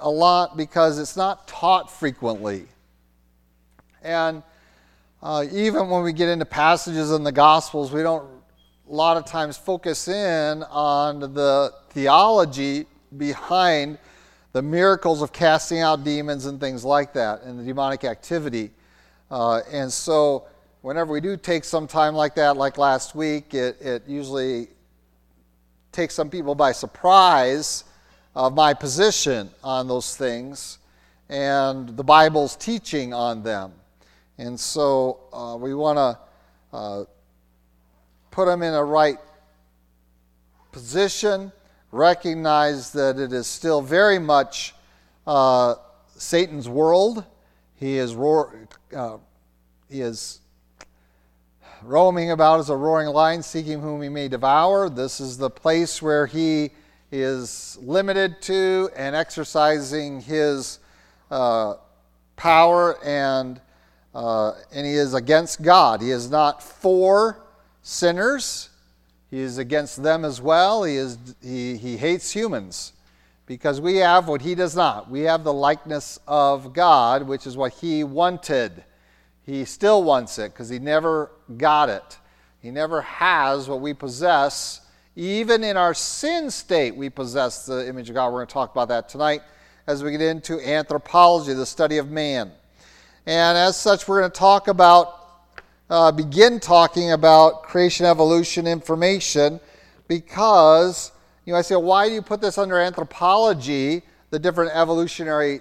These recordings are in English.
a lot because it's not taught frequently. And uh, even when we get into passages in the Gospels, we don't a lot of times focus in on the theology behind the miracles of casting out demons and things like that and the demonic activity. Uh, and so, whenever we do take some time like that, like last week, it, it usually takes some people by surprise of my position on those things and the Bible's teaching on them. And so uh, we want to uh, put them in a right position, recognize that it is still very much uh, Satan's world. He is, roar, uh, he is roaming about as a roaring lion, seeking whom he may devour. This is the place where he is limited to and exercising his uh, power, and, uh, and he is against God. He is not for sinners, he is against them as well. He, is, he, he hates humans because we have what he does not. We have the likeness of God, which is what he wanted. He still wants it because he never got it. He never has what we possess. Even in our sin state, we possess the image of God. We're going to talk about that tonight as we get into anthropology, the study of man. And as such, we're going to talk about, uh, begin talking about creation evolution information because, you I say, why do you put this under anthropology, the different evolutionary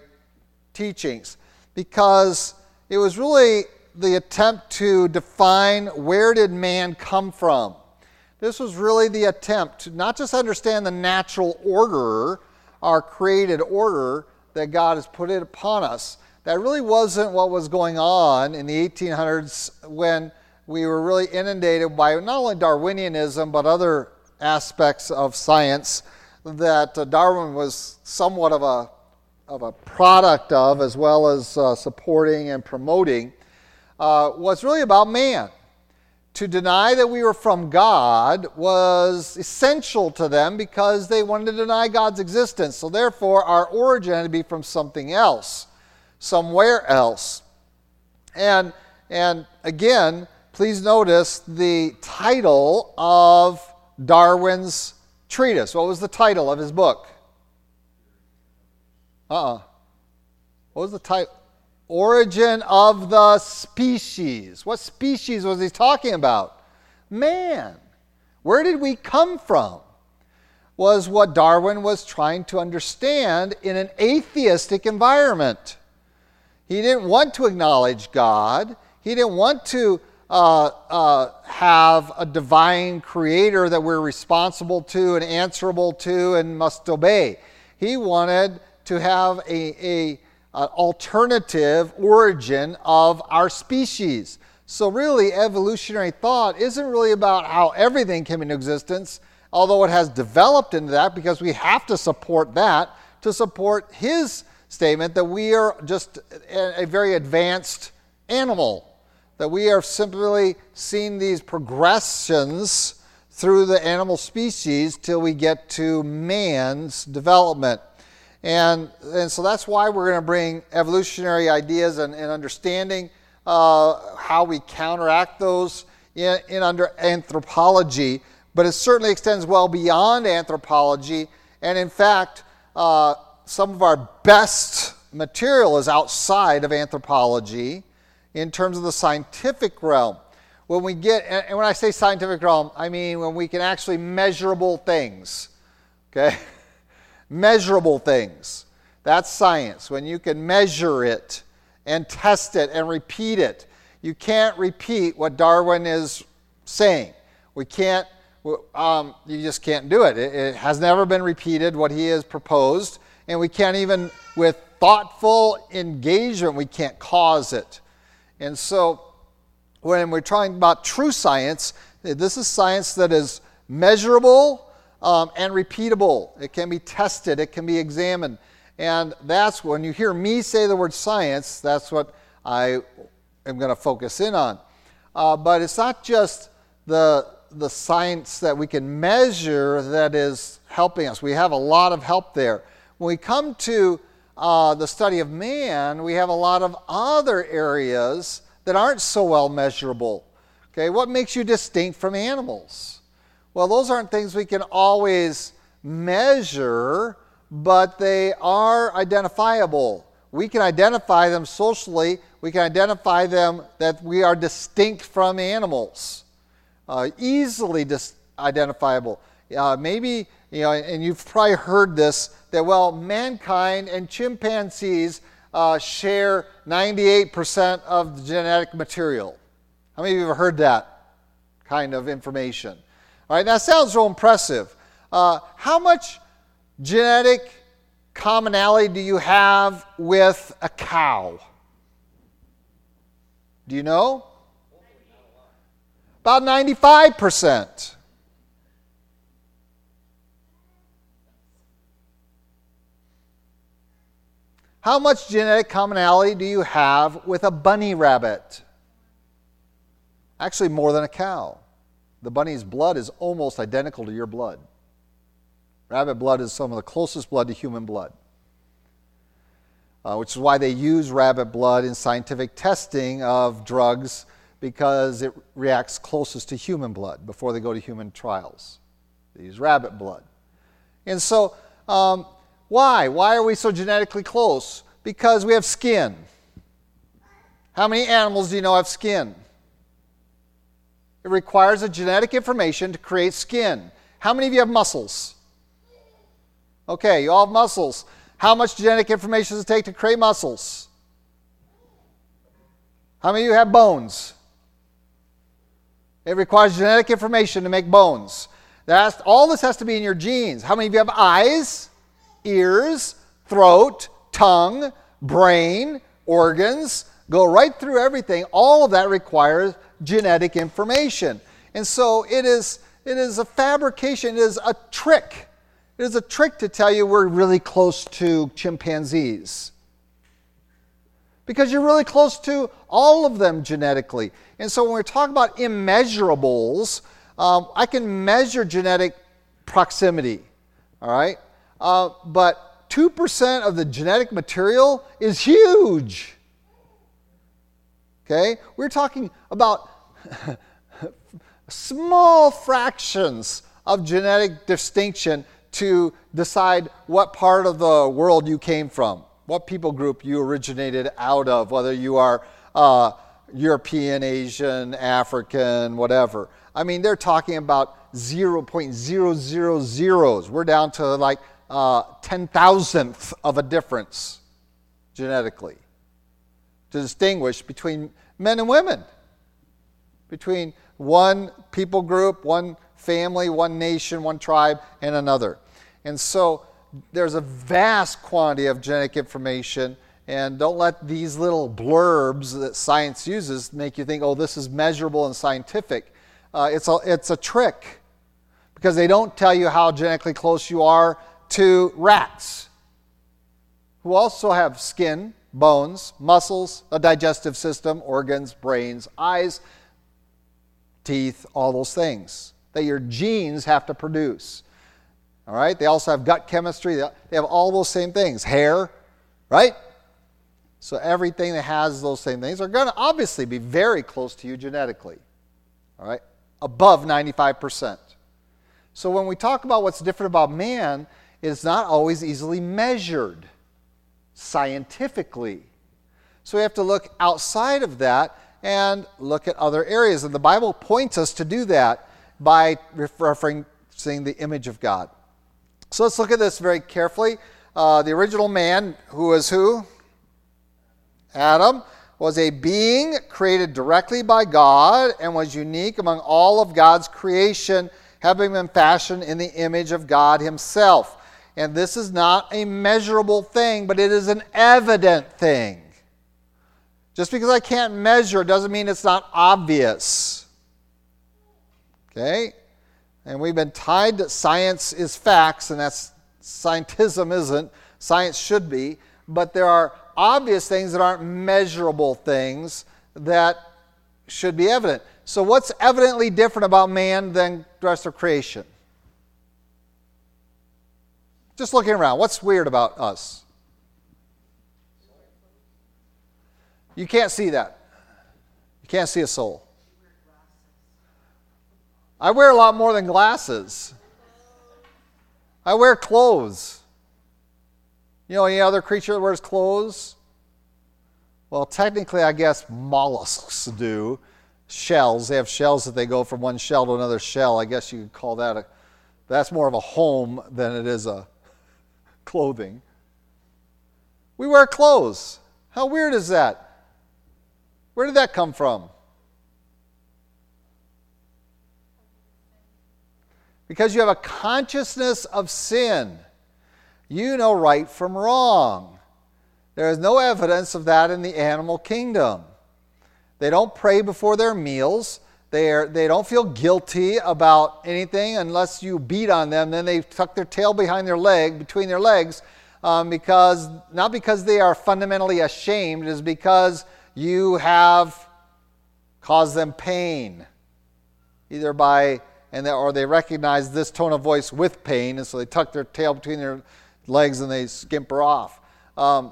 teachings? Because it was really the attempt to define where did man come from. This was really the attempt to not just understand the natural order, our created order that God has put it upon us. That really wasn't what was going on in the 1800s when we were really inundated by not only Darwinianism but other aspects of science that uh, Darwin was somewhat of a, of a product of, as well as uh, supporting and promoting uh, was really about man. To deny that we were from God was essential to them because they wanted to deny God's existence. So, therefore, our origin had to be from something else, somewhere else. And, and again, please notice the title of Darwin's treatise. What was the title of his book? Uh uh-uh. uh What was the title? Origin of the species. What species was he talking about? Man. Where did we come from? Was what Darwin was trying to understand in an atheistic environment. He didn't want to acknowledge God. He didn't want to uh, uh, have a divine creator that we're responsible to and answerable to and must obey. He wanted to have a, a uh, alternative origin of our species. So, really, evolutionary thought isn't really about how everything came into existence, although it has developed into that because we have to support that to support his statement that we are just a, a very advanced animal, that we are simply seeing these progressions through the animal species till we get to man's development. And, and so that's why we're going to bring evolutionary ideas and, and understanding uh, how we counteract those in, in under anthropology. But it certainly extends well beyond anthropology. And in fact, uh, some of our best material is outside of anthropology in terms of the scientific realm. When we get, and when I say scientific realm, I mean when we can actually measurable things. Okay? measurable things. That's science, when you can measure it and test it and repeat it. You can't repeat what Darwin is saying. We can't, um, you just can't do it. it. It has never been repeated what he has proposed, and we can't even, with thoughtful engagement, we can't cause it. And so, when we're talking about true science, this is science that is measurable um, and repeatable. It can be tested, it can be examined. And that's when you hear me say the word science, that's what I am going to focus in on. Uh, but it's not just the, the science that we can measure that is helping us. We have a lot of help there. When we come to uh, the study of man, we have a lot of other areas that aren't so well measurable. Okay, what makes you distinct from animals? Well, those aren't things we can always measure, but they are identifiable. We can identify them socially, we can identify them that we are distinct from animals, uh, easily dis- identifiable. Uh, maybe, you know, and you've probably heard this that, well, mankind and chimpanzees uh, share 98% of the genetic material. How many of you have heard that kind of information? All right, that sounds real impressive. Uh, how much genetic commonality do you have with a cow? Do you know? About 95%. How much genetic commonality do you have with a bunny rabbit? Actually, more than a cow. The bunny's blood is almost identical to your blood. Rabbit blood is some of the closest blood to human blood, uh, which is why they use rabbit blood in scientific testing of drugs because it reacts closest to human blood before they go to human trials. They use rabbit blood. And so, um, why? Why are we so genetically close? Because we have skin. How many animals do you know have skin? It requires a genetic information to create skin. How many of you have muscles? Okay, you all have muscles. How much genetic information does it take to create muscles? How many of you have bones? It requires genetic information to make bones. That's, all this has to be in your genes. How many of you have eyes, ears, throat, tongue, brain, organs? Go right through everything. All of that requires genetic information. And so it is, it is a fabrication, it is a trick. It is a trick to tell you we're really close to chimpanzees. Because you're really close to all of them genetically. And so when we're talking about immeasurables, um, I can measure genetic proximity, all right? Uh, but 2% of the genetic material is huge. Okay? We're talking about small fractions of genetic distinction to decide what part of the world you came from, what people group you originated out of, whether you are uh, European, Asian, African, whatever. I mean, they're talking about 0.000s. We're down to like uh, 10 thousandth of a difference genetically to distinguish between men and women, between one people group, one family, one nation, one tribe, and another. And so there's a vast quantity of genetic information. And don't let these little blurbs that science uses make you think, oh, this is measurable and scientific. Uh, it's, a, it's a trick because they don't tell you how genetically close you are to rats, who also have skin bones, muscles, a digestive system, organs, brains, eyes, teeth, all those things that your genes have to produce. All right? They also have gut chemistry, they have all those same things. Hair, right? So everything that has those same things are going to obviously be very close to you genetically. All right? Above 95%. So when we talk about what's different about man, it's not always easily measured scientifically. So we have to look outside of that and look at other areas. And the Bible points us to do that by referencing the image of God. So let's look at this very carefully. Uh, the original man, who was who? Adam, was a being created directly by God and was unique among all of God's creation, having been fashioned in the image of God Himself. And this is not a measurable thing, but it is an evident thing. Just because I can't measure doesn't mean it's not obvious. Okay? And we've been tied to science is facts, and that's scientism isn't. Science should be. But there are obvious things that aren't measurable things that should be evident. So, what's evidently different about man than the rest of creation? Just looking around, what's weird about us? You can't see that. You can't see a soul. I wear a lot more than glasses. I wear clothes. You know any other creature that wears clothes? Well, technically, I guess mollusks do. Shells. They have shells that they go from one shell to another shell. I guess you could call that a. That's more of a home than it is a clothing. We wear clothes. How weird is that? Where did that come from? Because you have a consciousness of sin. You know right from wrong. There is no evidence of that in the animal kingdom. They don't pray before their meals. They're, they don't feel guilty about anything unless you beat on them. Then they tuck their tail behind their leg, between their legs, um, because not because they are fundamentally ashamed, it is because you have caused them pain, either by and they, or they recognize this tone of voice with pain, and so they tuck their tail between their legs and they skimper off. Um,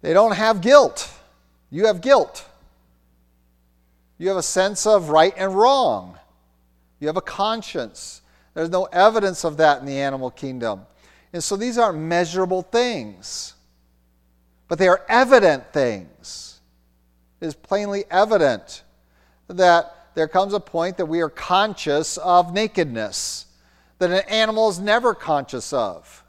they don't have guilt. You have guilt. You have a sense of right and wrong. You have a conscience. There's no evidence of that in the animal kingdom. And so these aren't measurable things, but they are evident things. It is plainly evident that there comes a point that we are conscious of nakedness that an animal is never conscious of.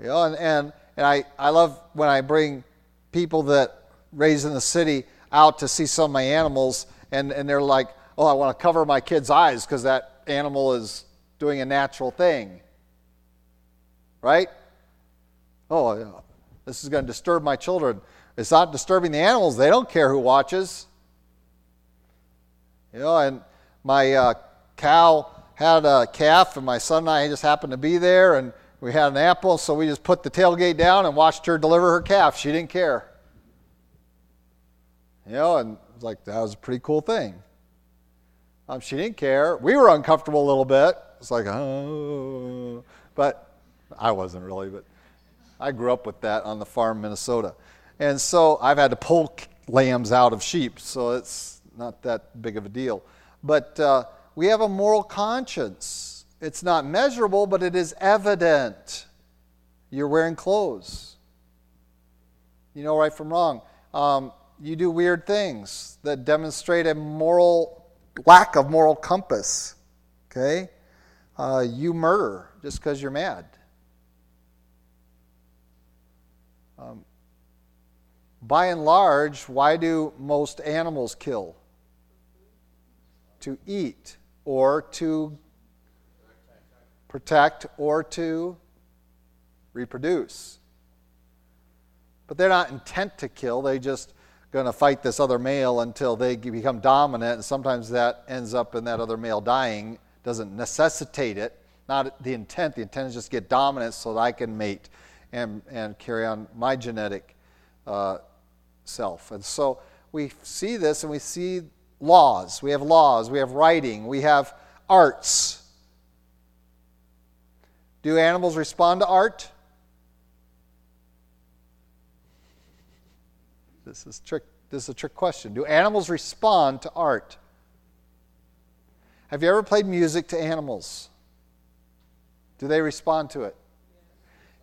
You know, and, and, and I, I love when I bring people that raised in the city out to see some of my animals, and, and they're like, oh, I want to cover my kid's eyes because that animal is doing a natural thing. Right? Oh, this is going to disturb my children. It's not disturbing the animals. They don't care who watches. You know, and my uh, cow had a calf, and my son and I just happened to be there, and we had an apple, so we just put the tailgate down and watched her deliver her calf. She didn't care. You know, and it was like, that was a pretty cool thing. Um, she didn't care. We were uncomfortable a little bit. It's like, oh, but I wasn't really, but I grew up with that on the farm in Minnesota. And so I've had to pull lambs out of sheep, so it's not that big of a deal. But uh, we have a moral conscience. It's not measurable, but it is evident. You're wearing clothes. You know right from wrong. Um, you do weird things that demonstrate a moral lack of moral compass. Okay? Uh, you murder just because you're mad. Um, by and large, why do most animals kill? to eat or to protect or to reproduce. But they're not intent to kill, they just going to fight this other male until they become dominant and sometimes that ends up in that other male dying doesn't necessitate it not the intent the intent is just get dominant so that i can mate and, and carry on my genetic uh, self and so we see this and we see laws. We have laws. We have writing. We have arts. Do animals respond to art? This is trick. This is a trick question. Do animals respond to art? Have you ever played music to animals? Do they respond to it?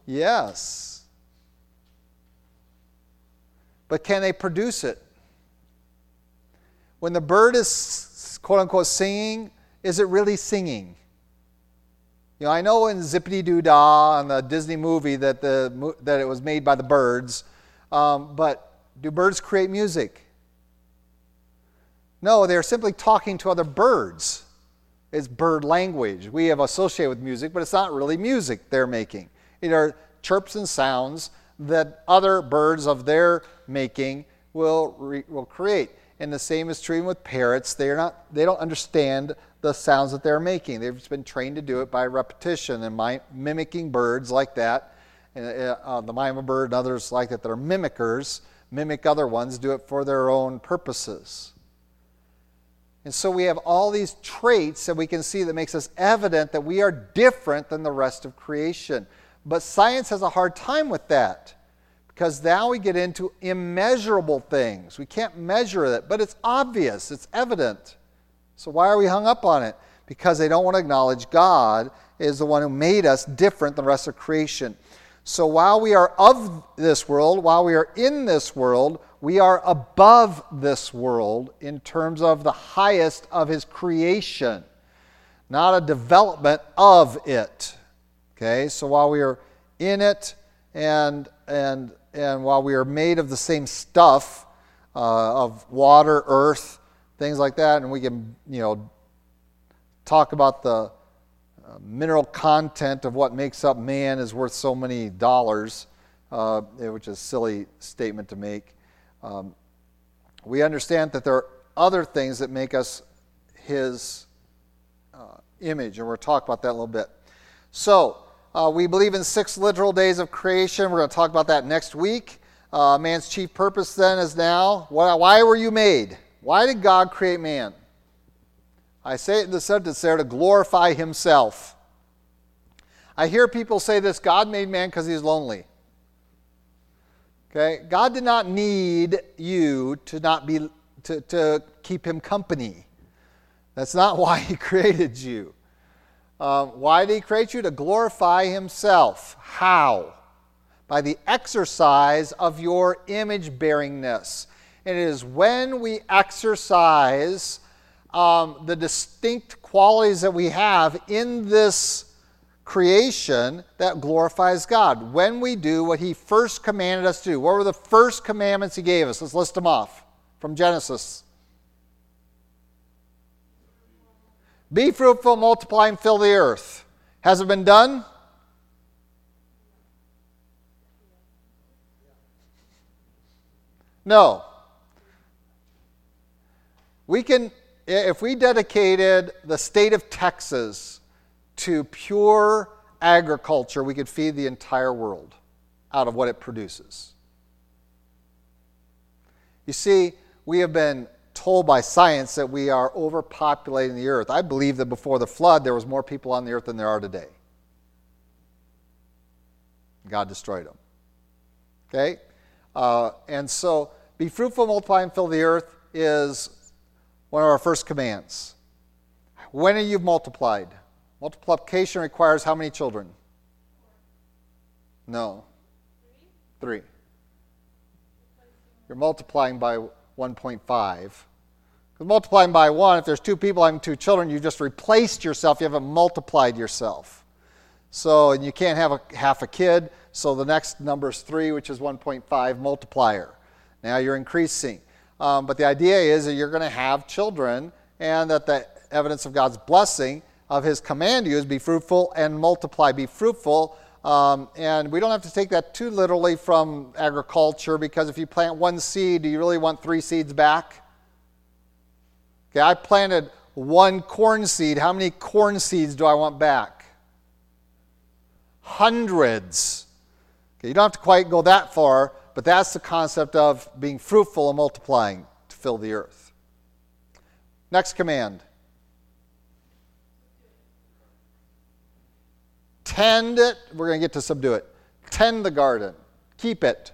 Yes. But can they produce it? when the bird is quote unquote singing, is it really singing? You know, I know in Zip-a-Dee-Doo-Dah on the Disney movie that, the, that it was made by the birds, um, but do birds create music? No, they're simply talking to other birds. It's bird language. We have associated with music, but it's not really music they're making. It are chirps and sounds that other birds of their making will, re- will create. And the same is true with parrots. They're not, they don't understand the sounds that they're making. They've been trained to do it by repetition and my, mimicking birds like that. Uh, uh, the mima bird and others like that that are mimickers mimic other ones, do it for their own purposes. And so we have all these traits that we can see that makes us evident that we are different than the rest of creation. But science has a hard time with that because now we get into immeasurable things. We can't measure it, but it's obvious, it's evident. So why are we hung up on it? Because they don't want to acknowledge God is the one who made us different than the rest of creation. So while we are of this world, while we are in this world, we are above this world in terms of the highest of his creation, not a development of it. Okay, so while we are in it and and and while we are made of the same stuff uh, of water, earth, things like that, and we can, you know, talk about the uh, mineral content of what makes up man is worth so many dollars, uh, which is a silly statement to make. Um, we understand that there are other things that make us his uh, image, and we'll talk about that a little bit. So, uh, we believe in six literal days of creation. We're going to talk about that next week. Uh, man's chief purpose then is now why, why were you made? Why did God create man? I say it in the sentence there to glorify himself. I hear people say this God made man because he's lonely. Okay? God did not need you to not be to, to keep him company. That's not why he created you. Um, why did he create you? To glorify himself. How? By the exercise of your image bearingness. And it is when we exercise um, the distinct qualities that we have in this creation that glorifies God. When we do what he first commanded us to do. What were the first commandments he gave us? Let's list them off from Genesis. Be fruitful, multiply, and fill the earth. Has it been done? No. We can, if we dedicated the state of Texas to pure agriculture, we could feed the entire world out of what it produces. You see, we have been told by science that we are overpopulating the earth. I believe that before the flood, there was more people on the earth than there are today. God destroyed them. Okay? Uh, and so, be fruitful, multiply, and fill the earth is one of our first commands. When are you multiplied? Multiplication requires how many children? No. Three. You're multiplying by 1.5. Multiplying by one, if there's two people having two children, you just replaced yourself. You haven't multiplied yourself. So, and you can't have a, half a kid. So the next number is three, which is 1.5 multiplier. Now you're increasing. Um, but the idea is that you're going to have children, and that the evidence of God's blessing of His command to you is be fruitful and multiply. Be fruitful. Um, and we don't have to take that too literally from agriculture because if you plant one seed, do you really want three seeds back? Okay, I planted one corn seed. How many corn seeds do I want back? Hundreds. Okay, you don't have to quite go that far, but that's the concept of being fruitful and multiplying to fill the earth. Next command Tend it. We're going to get to subdue it. Tend the garden. Keep it.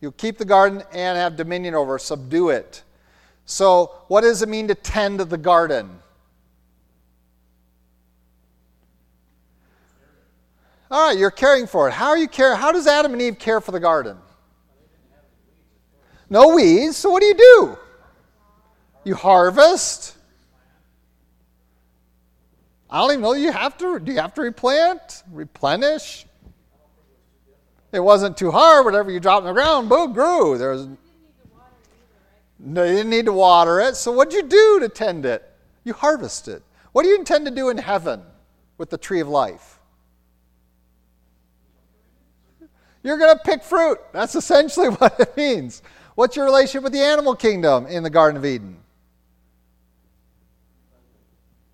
You keep the garden and have dominion over, subdue it. So, what does it mean to tend the garden? All right, you're caring for it. How are you care? How does Adam and Eve care for the garden? No weeds. So what do you do? You harvest. I don't even know you have to. Do you have to replant, replenish? It wasn't too hard. Whatever you dropped in the ground, boom, grew. There was no, you didn't need to water it. So what'd you do to tend it? You harvest it. What do you intend to do in heaven with the tree of life? You're going to pick fruit. That's essentially what it means. What's your relationship with the animal kingdom in the Garden of Eden?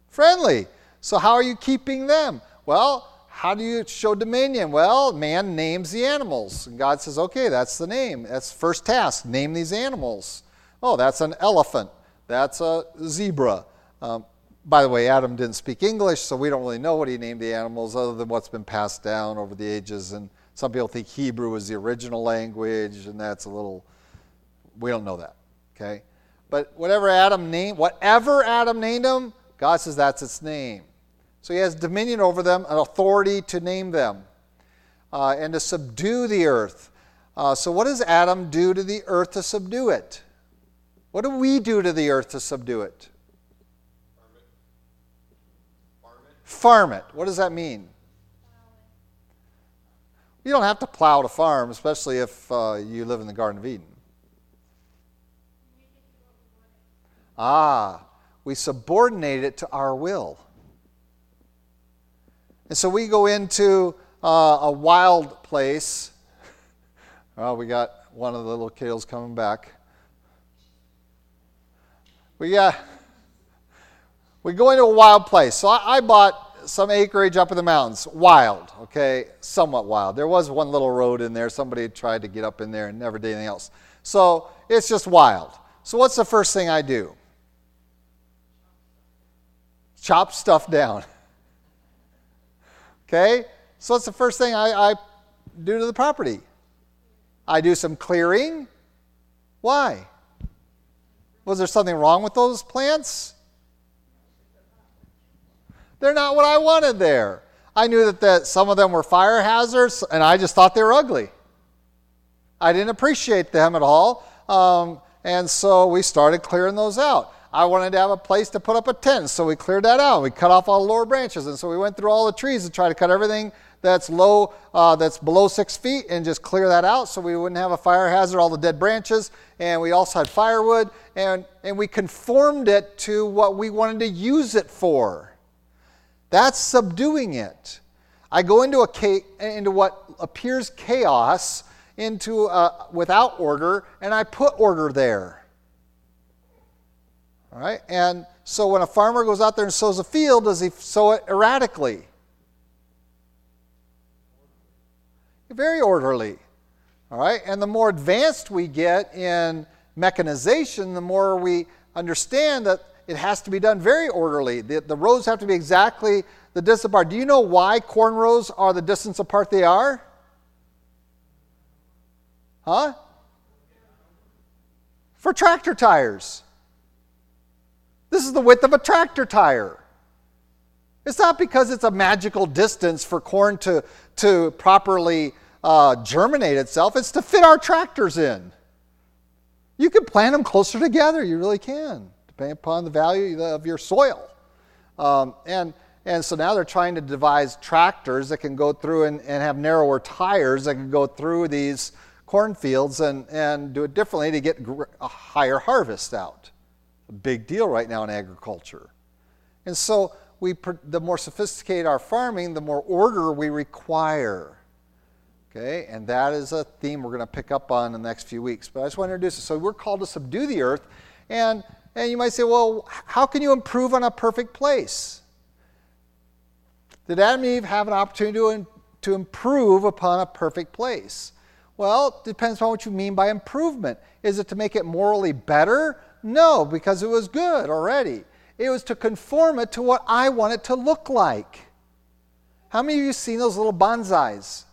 Friendly. So, how are you keeping them? Well, how do you show dominion? Well, man names the animals. And God says, okay, that's the name. That's first task. Name these animals. Oh, that's an elephant. That's a zebra. Um, by the way, Adam didn't speak English, so we don't really know what he named the animals other than what's been passed down over the ages and Some people think Hebrew was the original language, and that's a little, we don't know that. Okay? But whatever Adam named, whatever Adam named them, God says that's its name. So he has dominion over them, an authority to name them, uh, and to subdue the earth. Uh, so, what does Adam do to the earth to subdue it? What do we do to the earth to subdue it? Farm it. What does that mean? You don't have to plow to farm, especially if uh, you live in the Garden of Eden. Ah, we subordinate it to our will. And so we go into uh, a wild place. Well, we got one of the little kiddos coming back. We got we go into a wild place. So I, I bought some acreage up in the mountains, wild, okay, somewhat wild. There was one little road in there. Somebody tried to get up in there and never did anything else. So it's just wild. So what's the first thing I do? chop stuff down. Okay? So what's the first thing I, I do to the property? I do some clearing. Why? Was there something wrong with those plants? They're not what I wanted there. I knew that, that some of them were fire hazards, and I just thought they were ugly. I didn't appreciate them at all. Um, and so we started clearing those out. I wanted to have a place to put up a tent, so we cleared that out. We cut off all the lower branches, and so we went through all the trees to try to cut everything that's low, uh, that's below six feet, and just clear that out so we wouldn't have a fire hazard, all the dead branches. And we also had firewood, and, and we conformed it to what we wanted to use it for. That's subduing it. I go into, a, cake into what appears chaos, into a, without order, and I put order there. All right? And so when a farmer goes out there and sows a field, does he sow it erratically? Very orderly. All right? And the more advanced we get in mechanization, the more we understand that it has to be done very orderly. The, the rows have to be exactly the distance apart. Do you know why corn rows are the distance apart they are? Huh? For tractor tires. This is the width of a tractor tire. It's not because it's a magical distance for corn to, to properly uh, germinate itself, it's to fit our tractors in. You can plant them closer together, you really can, depending upon the value of your soil. Um, and, and so now they're trying to devise tractors that can go through and, and have narrower tires that can go through these cornfields and, and do it differently to get a higher harvest out a big deal right now in agriculture. And so we, the more sophisticated our farming, the more order we require. Okay, and that is a theme we're going to pick up on in the next few weeks. But I just want to introduce it. So we're called to subdue the earth, and and you might say, well, how can you improve on a perfect place? Did Adam and Eve have an opportunity to, to improve upon a perfect place? Well, it depends on what you mean by improvement. Is it to make it morally better? No, because it was good already. It was to conform it to what I want it to look like. How many of you seen those little bonsais?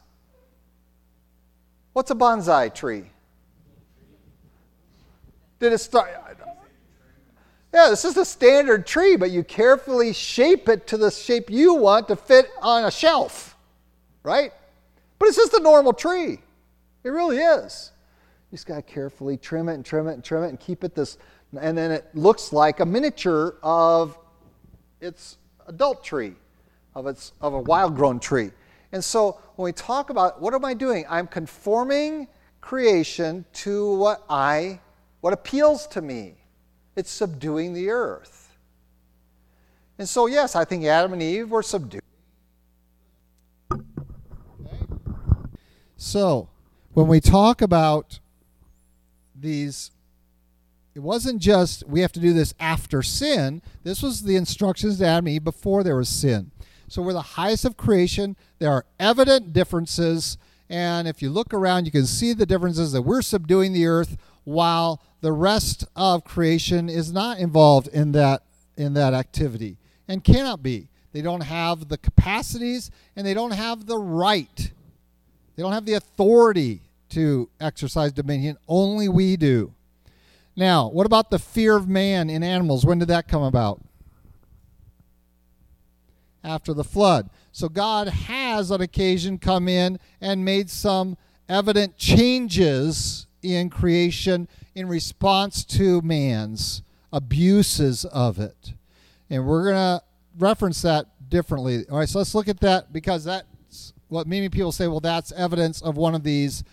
What's a bonsai tree? Did it start? Yeah, this is a standard tree, but you carefully shape it to the shape you want to fit on a shelf, right? But it's just a normal tree. It really is. You just got to carefully trim it and trim it and trim it and keep it this and then it looks like a miniature of its adult tree, of, its, of a wild grown tree. And so when we talk about what am I doing? I'm conforming creation to what I, what appeals to me. It's subduing the earth. And so, yes, I think Adam and Eve were subdued. So, when we talk about these it wasn't just we have to do this after sin. This was the instructions to Adam and Eve before there was sin. So we're the highest of creation. There are evident differences. And if you look around, you can see the differences that we're subduing the earth while the rest of creation is not involved in that, in that activity and cannot be. They don't have the capacities and they don't have the right They don't have the authority to exercise dominion. Only we do. Now, what about the fear of man in animals? When did that come about? After the flood. So God has on occasion come in and made some evident changes in creation in response to man's abuses of it. And we're going to reference that differently. All right, so let's look at that because that's what many people say, well, that's evidence of one of these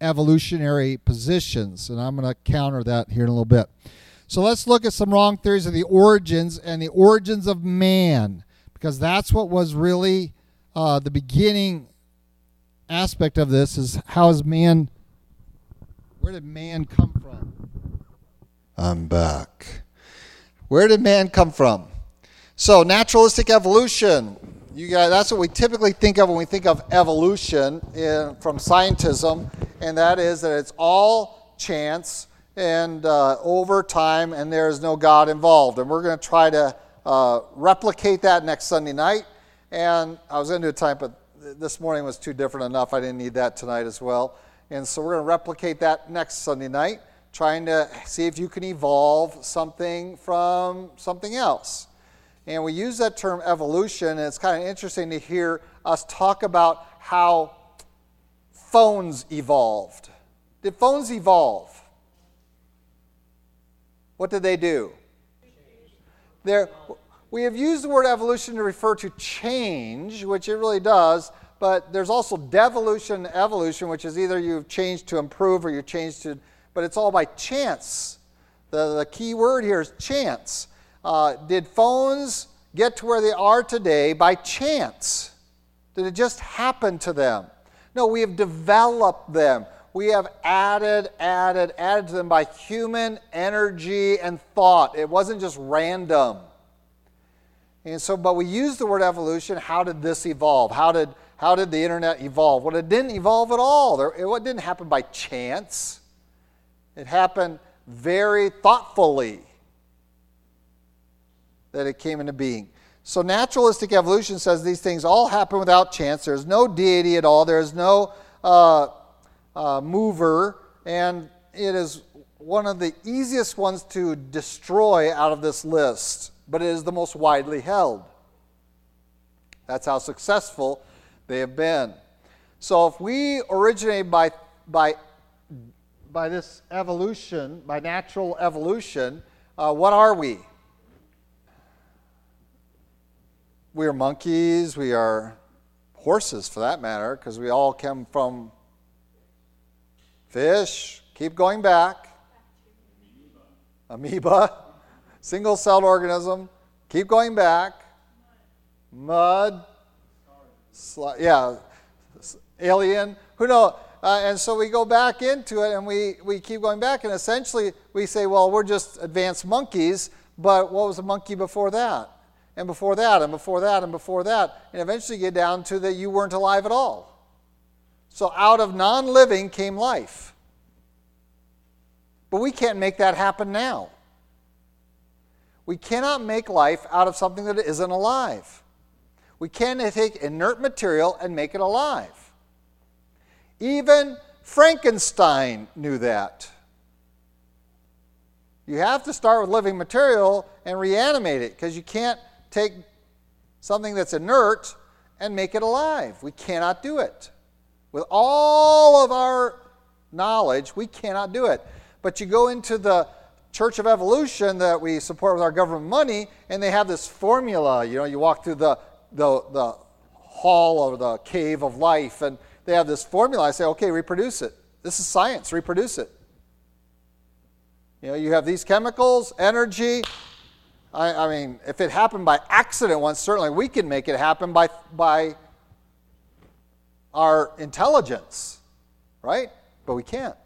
evolutionary positions. And I'm going to counter that here in a little bit. So let's look at some wrong theories of the origins and the origins of man because that's what was really uh, the beginning aspect of this is how is man where did man come from I'm back. Where did man come from? So, naturalistic evolution. You that's what we typically think of when we think of evolution in, from scientism, and that is that it's all chance and uh, over time, and there is no God involved. And we're going to try to uh, replicate that next Sunday night. And I was going to do a time, but this morning was too different enough. I didn't need that tonight as well. And so we're going to replicate that next Sunday night, trying to see if you can evolve something from something else. And we use that term evolution, and it's kind of interesting to hear us talk about how phones evolved. Did phones evolve? What did they do? There, we have used the word evolution to refer to change, which it really does, but there's also devolution evolution, which is either you've changed to improve or you've changed to, but it's all by chance. The, the key word here is chance. Uh, did phones get to where they are today by chance? Did it just happen to them? No, we have developed them. We have added, added, added to them by human energy and thought. It wasn't just random. And so, but we use the word evolution. How did this evolve? How did, how did the internet evolve? Well, it didn't evolve at all. It didn't happen by chance, it happened very thoughtfully that it came into being. So, naturalistic evolution says these things all happen without chance. There's no deity at all, there's no uh, uh, mover, and it is one of the easiest ones to destroy out of this list but it is the most widely held. That's how successful they have been. So if we originate by, by, by this evolution, by natural evolution, uh, what are we? We are monkeys, we are horses for that matter, because we all come from fish. Keep going back. Amoeba single celled organism. Keep going back. Mud. Sli- yeah. Alien. Who knows? Uh, and so we go back into it and we, we keep going back, and essentially we say, well, we're just advanced monkeys, but what was a monkey before that? And before that, and before that, and before that. And eventually get down to that you weren't alive at all. So out of non living came life. But we can't make that happen now. We cannot make life out of something that isn't alive. We can't take inert material and make it alive. Even Frankenstein knew that. You have to start with living material and reanimate it because you can't take something that's inert and make it alive. We cannot do it. With all of our knowledge, we cannot do it. But you go into the Church of Evolution that we support with our government money, and they have this formula. You know, you walk through the, the, the hall or the cave of life, and they have this formula. I say, okay, reproduce it. This is science, reproduce it. You know, you have these chemicals, energy. I, I mean, if it happened by accident once, certainly we can make it happen by, by our intelligence, right? But we can't.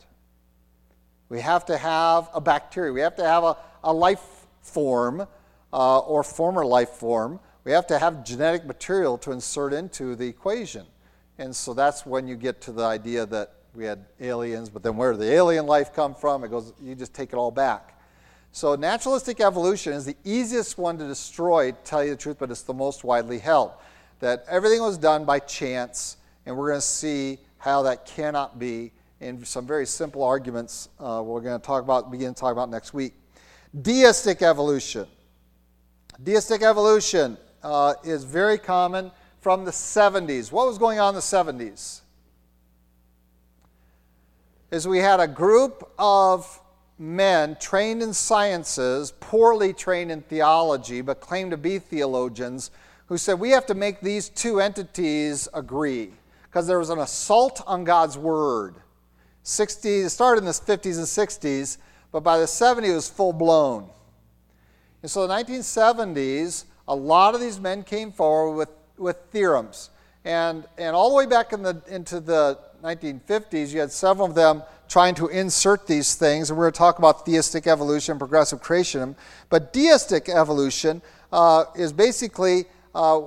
We have to have a bacteria. We have to have a, a life form uh, or former life form. We have to have genetic material to insert into the equation. And so that's when you get to the idea that we had aliens, but then where did the alien life come from? It goes, you just take it all back. So naturalistic evolution is the easiest one to destroy, to tell you the truth, but it's the most widely held. That everything was done by chance, and we're going to see how that cannot be in some very simple arguments uh, we're going to talk about, begin to talk about next week. Deistic evolution. Deistic evolution uh, is very common from the 70s. What was going on in the 70s? Is we had a group of men trained in sciences, poorly trained in theology, but claim to be theologians, who said we have to make these two entities agree because there was an assault on God's word. 60s, it started in the 50s and 60s, but by the 70s it was full blown. And so the 1970s, a lot of these men came forward with, with theorems. And, and all the way back in the, into the 1950s, you had several of them trying to insert these things. And we're going to talk about theistic evolution, progressive creationism. But deistic evolution uh, is basically uh,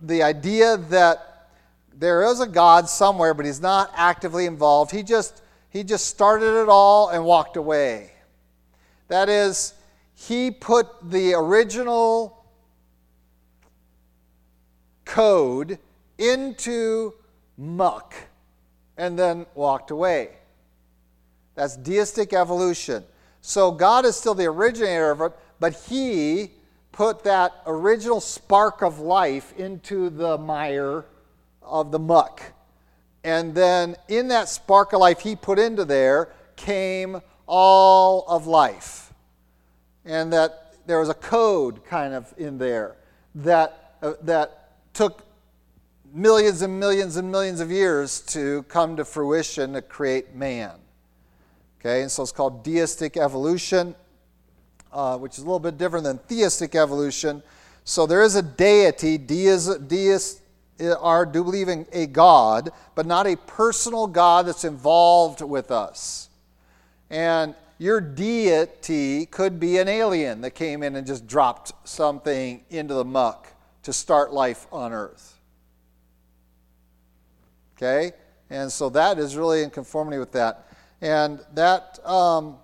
the idea that there is a God somewhere, but he's not actively involved. He just, he just started it all and walked away. That is, he put the original code into muck and then walked away. That's deistic evolution. So God is still the originator of it, but he put that original spark of life into the mire of the muck. And then in that spark of life he put into there came all of life. And that there was a code kind of in there that, uh, that took millions and millions and millions of years to come to fruition to create man. Okay, and so it's called deistic evolution, uh, which is a little bit different than theistic evolution. So there is a deity, deists, deists are do believe in a God, but not a personal God that's involved with us. And your deity could be an alien that came in and just dropped something into the muck to start life on earth. Okay? And so that is really in conformity with that. And that, um,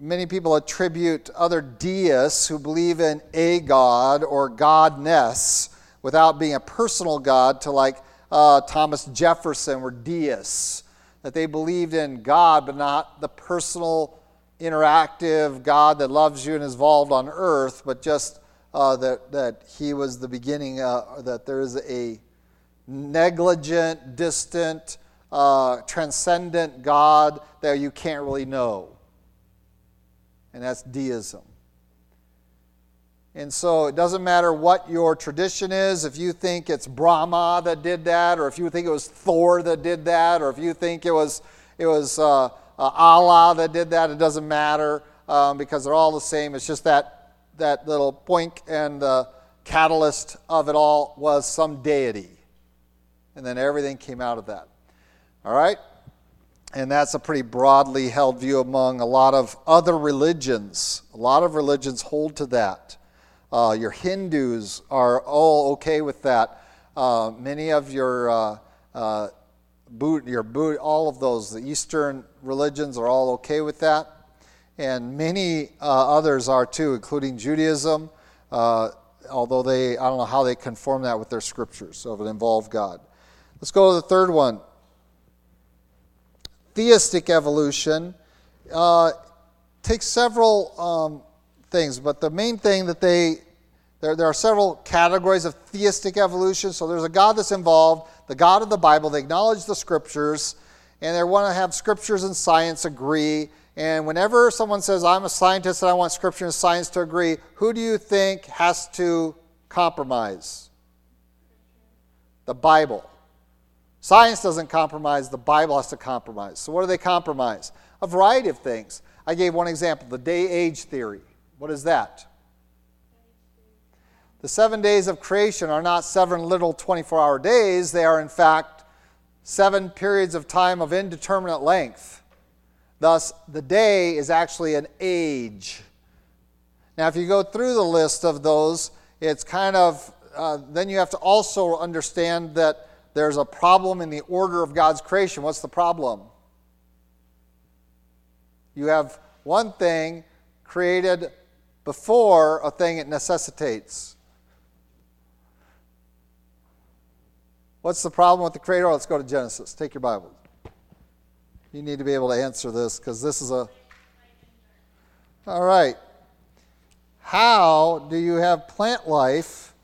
many people attribute other deists who believe in a God or godness without being a personal God to like uh, Thomas Jefferson were deists. That they believed in God, but not the personal, interactive God that loves you and is involved on earth, but just uh, that, that he was the beginning, uh, that there is a negligent, distant, uh, transcendent God that you can't really know. And that's deism. And so it doesn't matter what your tradition is, if you think it's Brahma that did that, or if you think it was Thor that did that, or if you think it was, it was uh, uh, Allah that did that, it doesn't matter um, because they're all the same. It's just that, that little point and the catalyst of it all was some deity. And then everything came out of that. All right? And that's a pretty broadly held view among a lot of other religions. A lot of religions hold to that. Uh, your Hindus are all okay with that. Uh, many of your uh, uh Boot, your Boot, all of those, the Eastern religions are all okay with that, and many uh, others are too, including Judaism. Uh, although they, I don't know how they conform that with their scriptures, so it involved God. Let's go to the third one theistic evolution uh, takes several um, things, but the main thing that they there, there are several categories of theistic evolution. So there's a God that's involved, the God of the Bible. They acknowledge the scriptures, and they want to have scriptures and science agree. And whenever someone says, I'm a scientist and I want scripture and science to agree, who do you think has to compromise? The Bible. Science doesn't compromise, the Bible has to compromise. So, what do they compromise? A variety of things. I gave one example the day age theory. What is that? The seven days of creation are not seven little 24 hour days, they are, in fact, seven periods of time of indeterminate length. Thus, the day is actually an age. Now, if you go through the list of those, it's kind of, uh, then you have to also understand that there's a problem in the order of God's creation. What's the problem? You have one thing created before a thing it necessitates. What's the problem with the Creator? Let's go to Genesis. Take your Bible. You need to be able to answer this because this is a. All right. How do you have plant life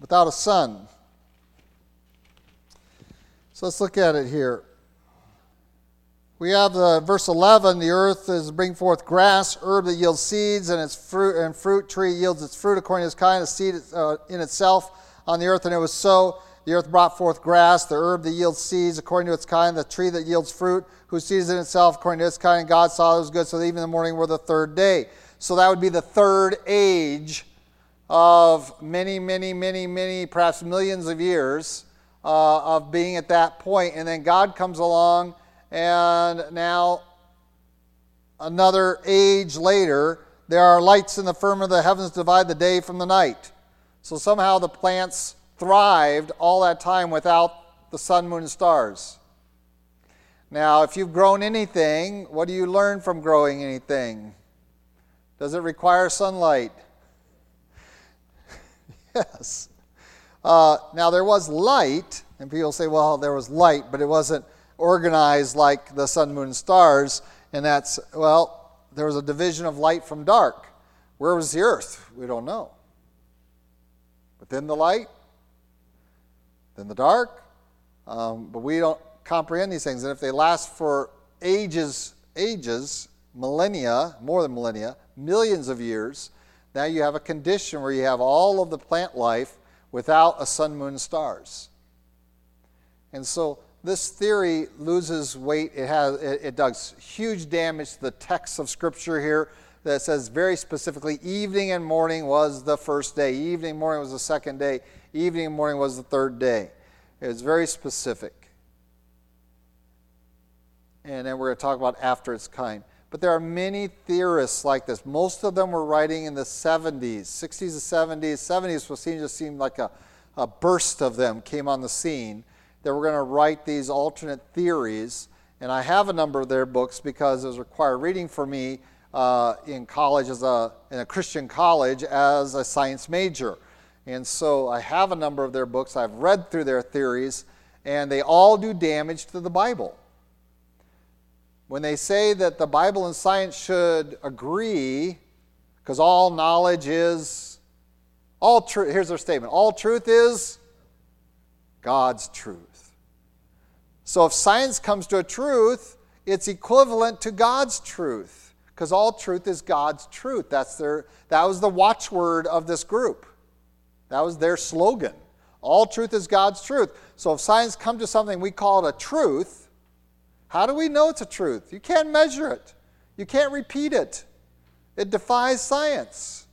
without a sun? So let's look at it here. We have the verse 11 the earth is bring forth grass, herb that yields seeds, and its fruit and fruit tree yields its fruit according to its kind, a seed uh, in itself on the earth, and it was so. The earth brought forth grass, the herb that yields seeds according to its kind, the tree that yields fruit, whose seed is in itself according to its kind. And God saw it was good, so evening the morning were the third day. So that would be the third age of many, many, many, many, perhaps millions of years uh, of being at that point. And then God comes along, and now another age later, there are lights in the firmament of the heavens divide the day from the night. So somehow the plants thrived all that time without the sun, moon, and stars. Now, if you've grown anything, what do you learn from growing anything? Does it require sunlight? yes. Uh, now, there was light, and people say, well, there was light, but it wasn't organized like the sun, moon, and stars. And that's, well, there was a division of light from dark. Where was the earth? We don't know. But then the light? Then the dark? Um, but we don't comprehend these things. And if they last for ages, ages, millennia, more than millennia, millions of years, now you have a condition where you have all of the plant life without a sun, moon, stars. And so this theory loses weight. It, has, it, it does huge damage to the text of Scripture here that says very specifically evening and morning was the first day, evening morning was the second day, evening and morning was the third day. It's very specific. And then we're going to talk about after its kind. But there are many theorists like this. Most of them were writing in the 70s, 60s and 70s. 70s was seen, just seemed like a, a burst of them came on the scene. They were going to write these alternate theories. And I have a number of their books because it was required reading for me uh, in college, as a, in a Christian college, as a science major. And so I have a number of their books. I've read through their theories, and they all do damage to the Bible. When they say that the Bible and science should agree, because all knowledge is, all truth, here's their statement all truth is God's truth. So if science comes to a truth, it's equivalent to God's truth, because all truth is God's truth. That's their, that was the watchword of this group. That was their slogan. All truth is God's truth. So if science comes to something we call it a truth, how do we know it's a truth? You can't measure it, you can't repeat it. It defies science.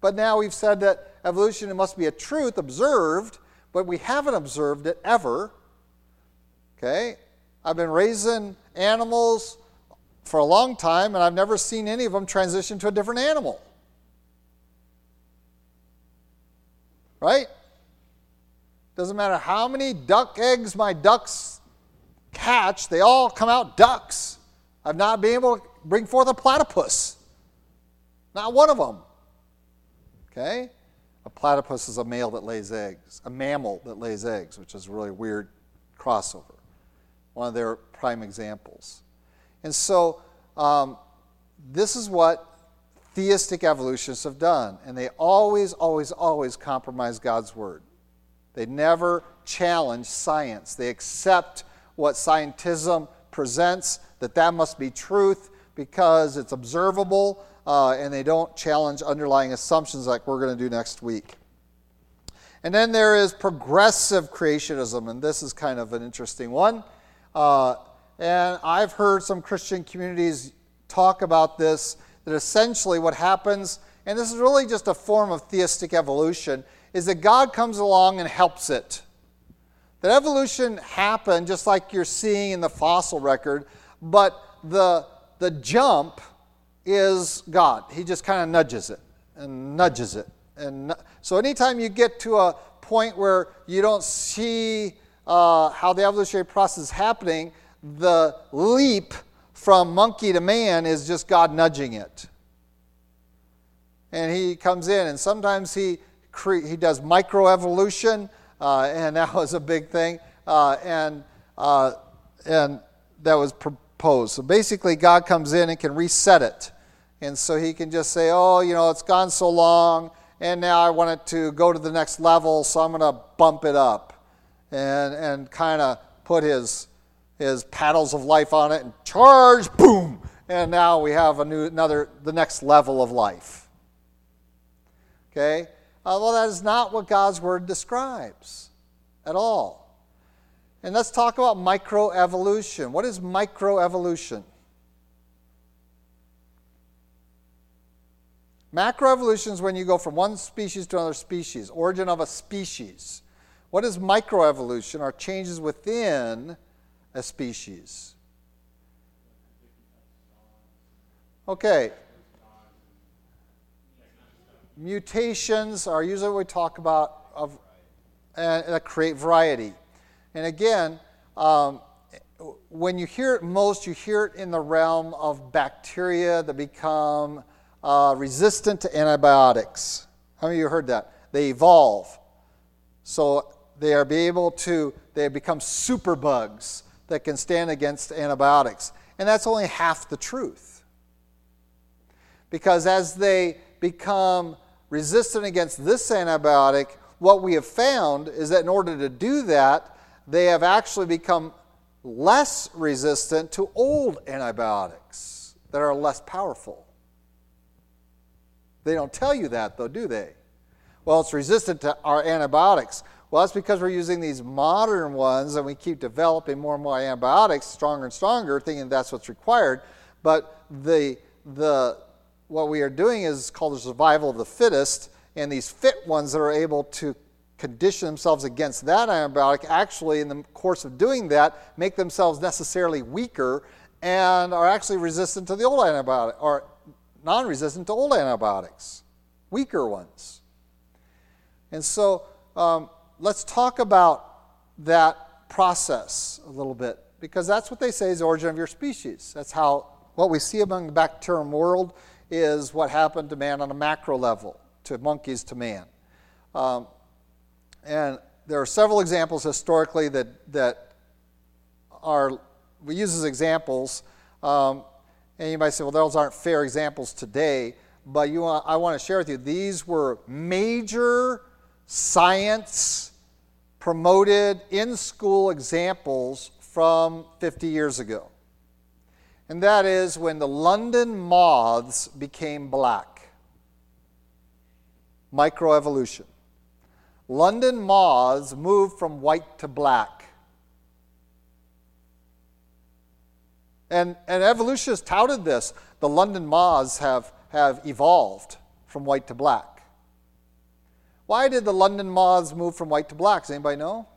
But now we've said that evolution must be a truth observed, but we haven't observed it ever. Okay? I've been raising animals for a long time, and I've never seen any of them transition to a different animal. Right? Doesn't matter how many duck eggs my ducks catch, they all come out ducks. I've not been able to bring forth a platypus. Not one of them. Okay? A platypus is a male that lays eggs, a mammal that lays eggs, which is a really weird crossover. One of their prime examples. And so, um, this is what theistic evolutionists have done. And they always, always, always compromise God's word. They never challenge science, they accept what scientism presents, that that must be truth because it's observable uh, and they don't challenge underlying assumptions like we're going to do next week. And then there is progressive creationism, and this is kind of an interesting one. Uh, and I've heard some Christian communities talk about this that essentially what happens, and this is really just a form of theistic evolution, is that God comes along and helps it. That evolution happened just like you're seeing in the fossil record, but the, the jump is God. He just kind of nudges it and nudges it. And so anytime you get to a point where you don't see uh, how the evolutionary process is happening, the leap from monkey to man is just God nudging it. And he comes in, and sometimes he, cre- he does microevolution, uh, and that was a big thing, uh, and uh, and that was proposed. So basically, God comes in and can reset it, and so He can just say, "Oh, you know, it's gone so long, and now I want it to go to the next level, so I'm going to bump it up," and and kind of put His his paddles of life on it and charge, boom, and now we have a new another the next level of life. Okay, uh, well, that is not what God's word describes at all. And let's talk about microevolution. What is microevolution? Macroevolution is when you go from one species to another species, origin of a species. What is microevolution? Are changes within a species. Okay. Mutations are usually what we talk about of, uh, that create variety. And again, um, when you hear it most, you hear it in the realm of bacteria that become uh, resistant to antibiotics. How many of you heard that? They evolve. So they are be able to, they become superbugs that can stand against antibiotics. And that's only half the truth. Because as they become resistant against this antibiotic, what we have found is that in order to do that, they have actually become less resistant to old antibiotics that are less powerful. They don't tell you that, though, do they? Well, it's resistant to our antibiotics. Well, that's because we're using these modern ones and we keep developing more and more antibiotics, stronger and stronger, thinking that's what's required. But the, the, what we are doing is called the survival of the fittest, and these fit ones that are able to condition themselves against that antibiotic actually, in the course of doing that, make themselves necessarily weaker and are actually resistant to the old antibiotic or non resistant to old antibiotics, weaker ones. And so um, let's talk about that process a little bit because that's what they say is the origin of your species. That's how what we see among the bacterium world is what happened to man on a macro level, to monkeys to man. Um, and there are several examples historically that, that are, we use as examples. Um, and you might say, well, those aren't fair examples today. But you, I want to share with you, these were major science promoted in school examples from 50 years ago. And that is when the London moths became black. Microevolution. London moths moved from white to black. And, and evolutionists touted this. The London moths have, have evolved from white to black. Why did the London moths move from white to black? Does anybody know?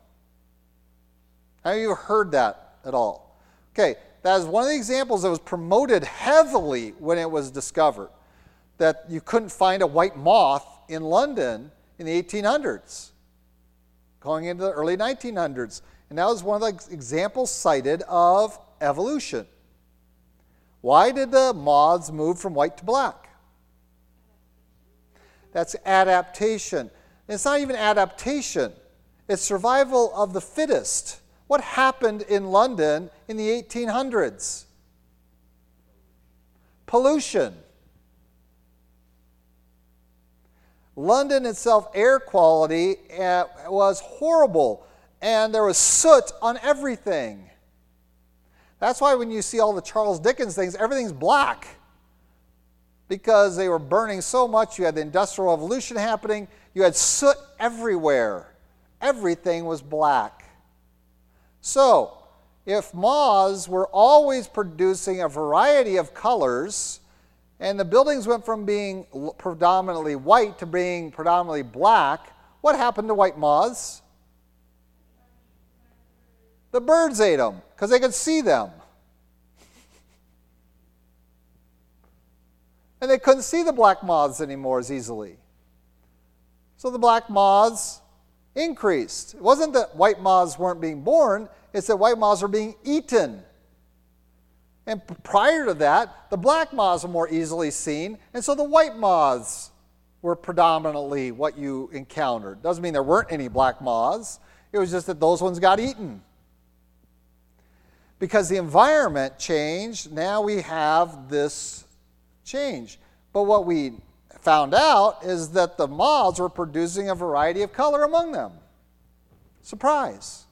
Have you heard that at all? Okay, that is one of the examples that was promoted heavily when it was discovered that you couldn't find a white moth in London in the 1800s, going into the early 1900s. And that was one of the examples cited of evolution. Why did the moths move from white to black? That's adaptation. It's not even adaptation, it's survival of the fittest. What happened in London in the 1800s? Pollution. London itself, air quality uh, was horrible, and there was soot on everything. That's why when you see all the Charles Dickens things, everything's black. Because they were burning so much, you had the Industrial Revolution happening, you had soot everywhere. Everything was black. So, if moths were always producing a variety of colors, and the buildings went from being predominantly white to being predominantly black. What happened to white moths? The birds ate them because they could see them. And they couldn't see the black moths anymore as easily. So the black moths increased. It wasn't that white moths weren't being born, it's that white moths are being eaten and prior to that, the black moths were more easily seen, and so the white moths were predominantly what you encountered. Doesn't mean there weren't any black moths, it was just that those ones got eaten. Because the environment changed, now we have this change. But what we found out is that the moths were producing a variety of color among them. Surprise.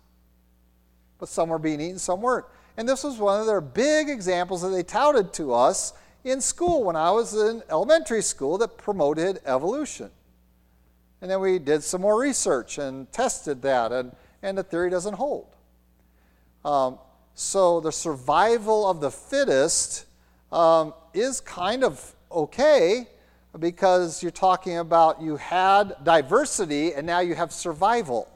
But some were being eaten, some weren't. And this was one of their big examples that they touted to us in school when I was in elementary school that promoted evolution. And then we did some more research and tested that, and, and the theory doesn't hold. Um, so the survival of the fittest um, is kind of okay because you're talking about you had diversity and now you have survival.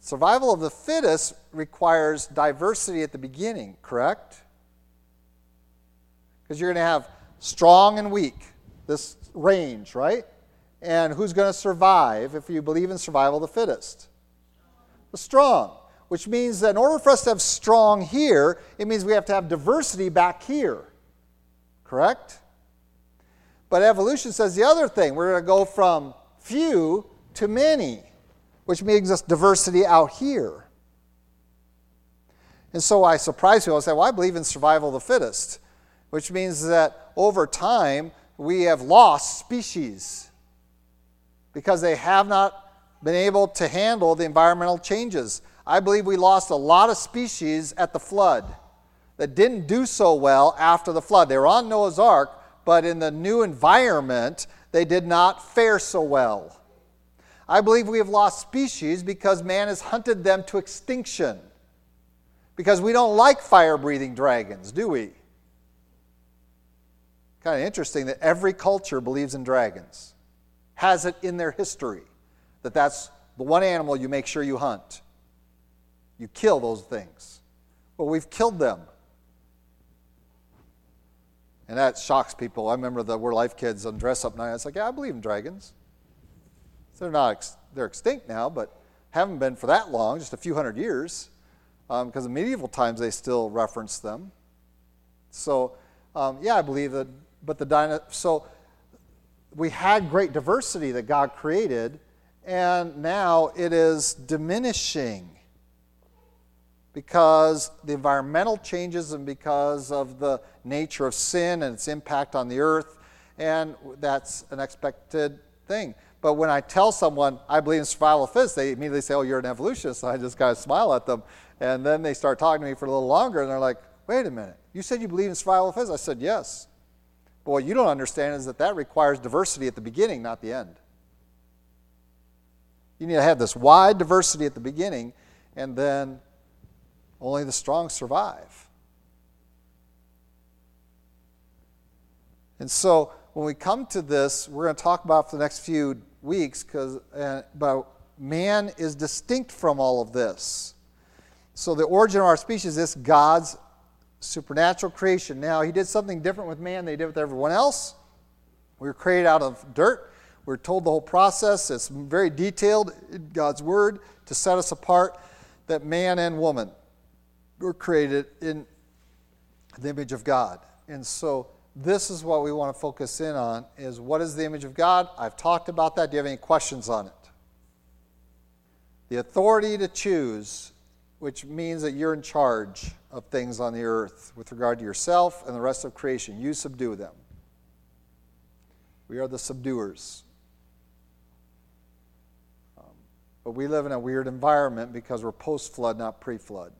Survival of the fittest requires diversity at the beginning, correct? Because you're going to have strong and weak, this range, right? And who's going to survive if you believe in survival of the fittest? The strong, which means that in order for us to have strong here, it means we have to have diversity back here, correct? But evolution says the other thing. We're going to go from few to many, which means us diversity out here. And so I surprise people. I say, well, I believe in survival of the fittest which means that over time we have lost species because they have not been able to handle the environmental changes. I believe we lost a lot of species at the flood that didn't do so well after the flood. They were on Noah's Ark, but in the new environment, they did not fare so well. I believe we have lost species because man has hunted them to extinction. Because we don't like fire breathing dragons, do we? Kind of interesting that every culture believes in dragons, has it in their history, that that's the one animal you make sure you hunt. You kill those things. Well, we've killed them. And that shocks people. I remember the We're Life kids on dress up night. I was like, yeah, I believe in dragons. They're not ex- they're extinct now, but haven't been for that long, just a few hundred years, because um, in medieval times they still reference them. So, um, yeah, I believe that but the dino- so we had great diversity that God created, and now it is diminishing because the environmental changes and because of the nature of sin and its impact on the earth, and that's an expected thing. But when I tell someone I believe in survival of the fittest, they immediately say, Oh, you're an evolutionist. So I just kind of smile at them. And then they start talking to me for a little longer, and they're like, Wait a minute. You said you believe in survival of the fittest? I said, Yes. But what you don't understand is that that requires diversity at the beginning, not the end. You need to have this wide diversity at the beginning, and then only the strong survive. And so when we come to this, we're going to talk about for the next few weeks because uh, about man is distinct from all of this. So the origin of our species is God's supernatural creation. Now, he did something different with man than he did with everyone else. We were created out of dirt. We are told the whole process. It's very detailed in God's word to set us apart that man and woman were created in the image of God. And so this is what we want to focus in on is what is the image of God? I've talked about that. Do you have any questions on it? The authority to choose, which means that you're in charge of things on the earth with regard to yourself and the rest of creation. You subdue them. We are the subduers. Um, but we live in a weird environment because we're post flood, not pre flood.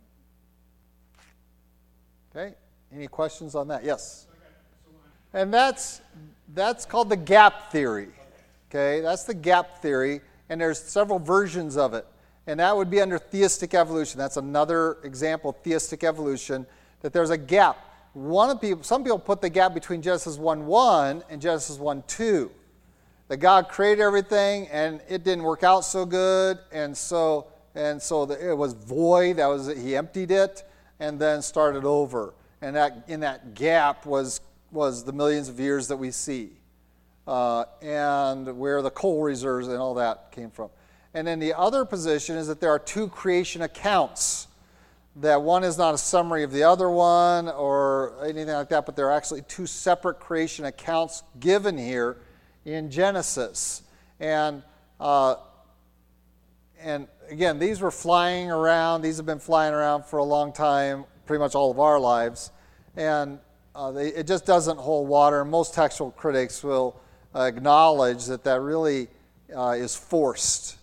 Okay? Any questions on that? Yes. And that's that's called the gap theory. Okay? That's the gap theory and there's several versions of it and that would be under theistic evolution. That's another example theistic evolution, that there's a gap. One of people, some people put the gap between Genesis 1 1 and Genesis 1 2. That God created everything and it didn't work out so good, and so and so the, it was void. That was he emptied it and then started over. And that in that gap was was the millions of years that we see, uh, and where the coal reserves and all that came from. And then the other position is that there are two creation accounts. That one is not a summary of the other one or anything like that, but there are actually two separate creation accounts given here in Genesis. And, uh, and again, these were flying around. These have been flying around for a long time, pretty much all of our lives. And uh, they, it just doesn't hold water. Most textual critics will acknowledge that that really uh, is forced.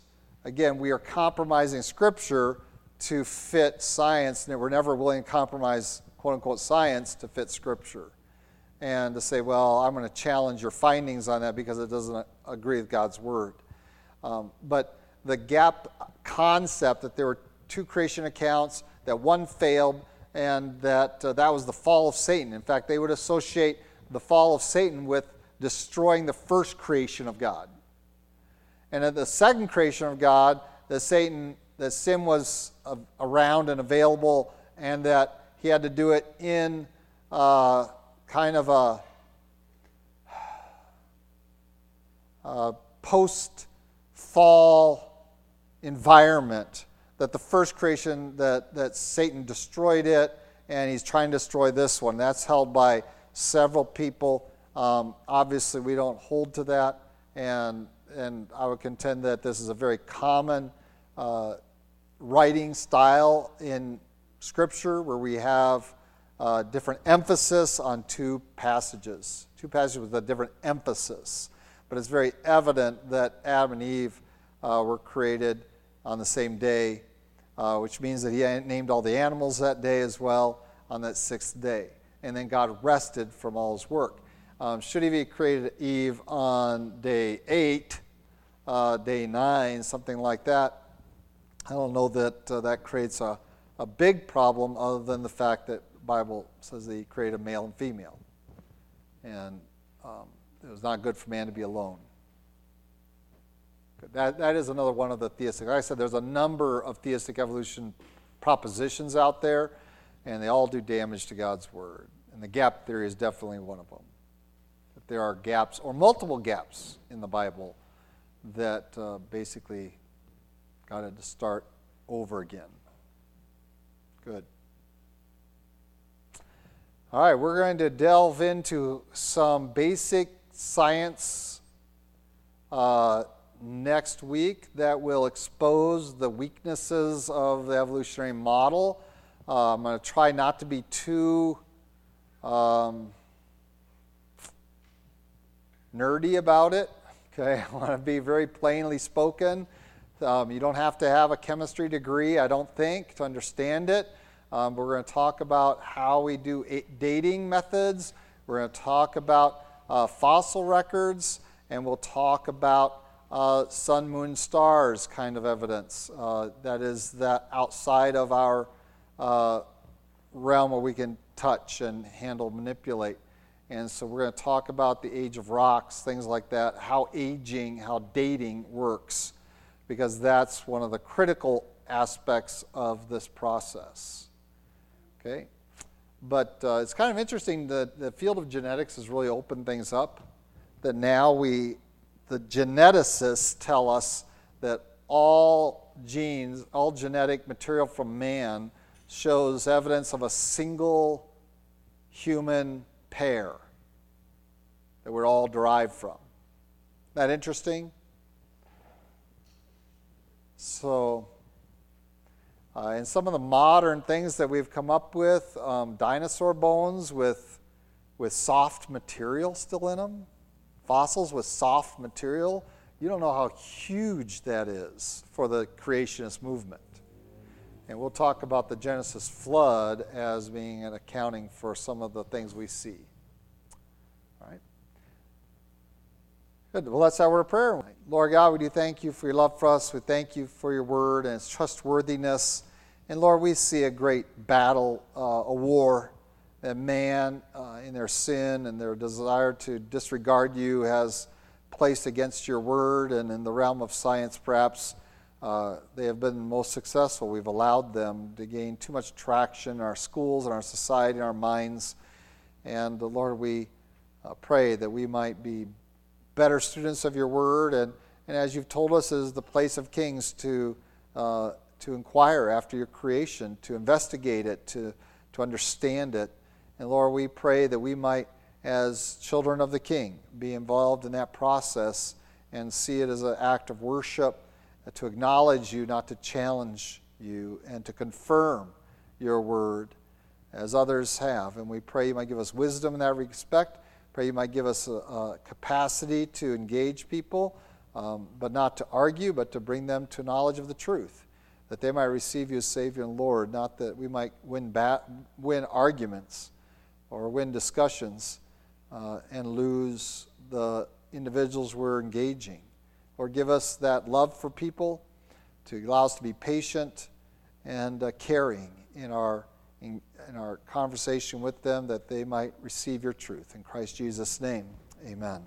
Again, we are compromising Scripture to fit science, and we're never willing to compromise quote unquote science to fit Scripture. And to say, well, I'm going to challenge your findings on that because it doesn't agree with God's Word. Um, but the gap concept that there were two creation accounts, that one failed, and that uh, that was the fall of Satan. In fact, they would associate the fall of Satan with destroying the first creation of God. And at the second creation of God, that Satan, that sin was around and available, and that he had to do it in uh, kind of a, a post fall environment. That the first creation, that, that Satan destroyed it, and he's trying to destroy this one. That's held by several people. Um, obviously, we don't hold to that, and, and I would contend that this is a very common uh, writing style in Scripture where we have uh, different emphasis on two passages, two passages with a different emphasis. But it's very evident that Adam and Eve uh, were created on the same day, uh, which means that he named all the animals that day as well on that sixth day. And then God rested from all his work. Um, should he have created Eve on day eight, uh, day nine, something like that? I don't know that uh, that creates a a big problem other than the fact that Bible says that he created male and female. And um, it was not good for man to be alone. That, that is another one of the theistic. Like I said, there's a number of theistic evolution propositions out there, and they all do damage to God's word. And the gap theory is definitely one of them. That there are gaps, or multiple gaps in the Bible, that uh, basically God had to start over again. Good. All right, we're going to delve into some basic science uh, next week that will expose the weaknesses of the evolutionary model. Uh, I'm going to try not to be too um, nerdy about it. Okay, I want to be very plainly spoken. Um, you don't have to have a chemistry degree, I don't think, to understand it. Um, we're going to talk about how we do dating methods. We're going to talk about uh, fossil records, and we'll talk about uh, sun, moon, stars kind of evidence. Uh, that is that outside of our uh, realm where we can touch and handle, manipulate. And so we're going to talk about the age of rocks, things like that, how aging, how dating works because that's one of the critical aspects of this process. Okay? But uh, it's kind of interesting that the field of genetics has really opened things up. That now we, the geneticists tell us that all genes, all genetic material from man shows evidence of a single human pair that we're all derived from. That interesting? So, uh, and some of the modern things that we've come up with, um, dinosaur bones with, with soft material still in them, fossils with soft material, you don't know how huge that is for the creationist movement. And we'll talk about the Genesis flood as being an accounting for some of the things we see. Good. Well, let's have a prayer. Lord God, we do thank you for your love for us. We thank you for your word and its trustworthiness. And Lord, we see a great battle, uh, a war that man, uh, in their sin and their desire to disregard you, has placed against your word. And in the realm of science, perhaps uh, they have been most successful. We've allowed them to gain too much traction in our schools, in our society, in our minds. And uh, Lord, we uh, pray that we might be better students of your word. And, and as you've told us, is the place of kings to, uh, to inquire after your creation, to investigate it, to, to understand it. And Lord, we pray that we might as children of the King, be involved in that process and see it as an act of worship, uh, to acknowledge you, not to challenge you, and to confirm your word as others have. And we pray you might give us wisdom in that respect. Pray you might give us a, a capacity to engage people, um, but not to argue, but to bring them to knowledge of the truth, that they might receive you as Savior and Lord, not that we might win, bat, win arguments or win discussions uh, and lose the individuals we're engaging. Or give us that love for people to allow us to be patient and uh, caring in our in, in our conversation with them that they might receive your truth. In Christ Jesus' name, amen.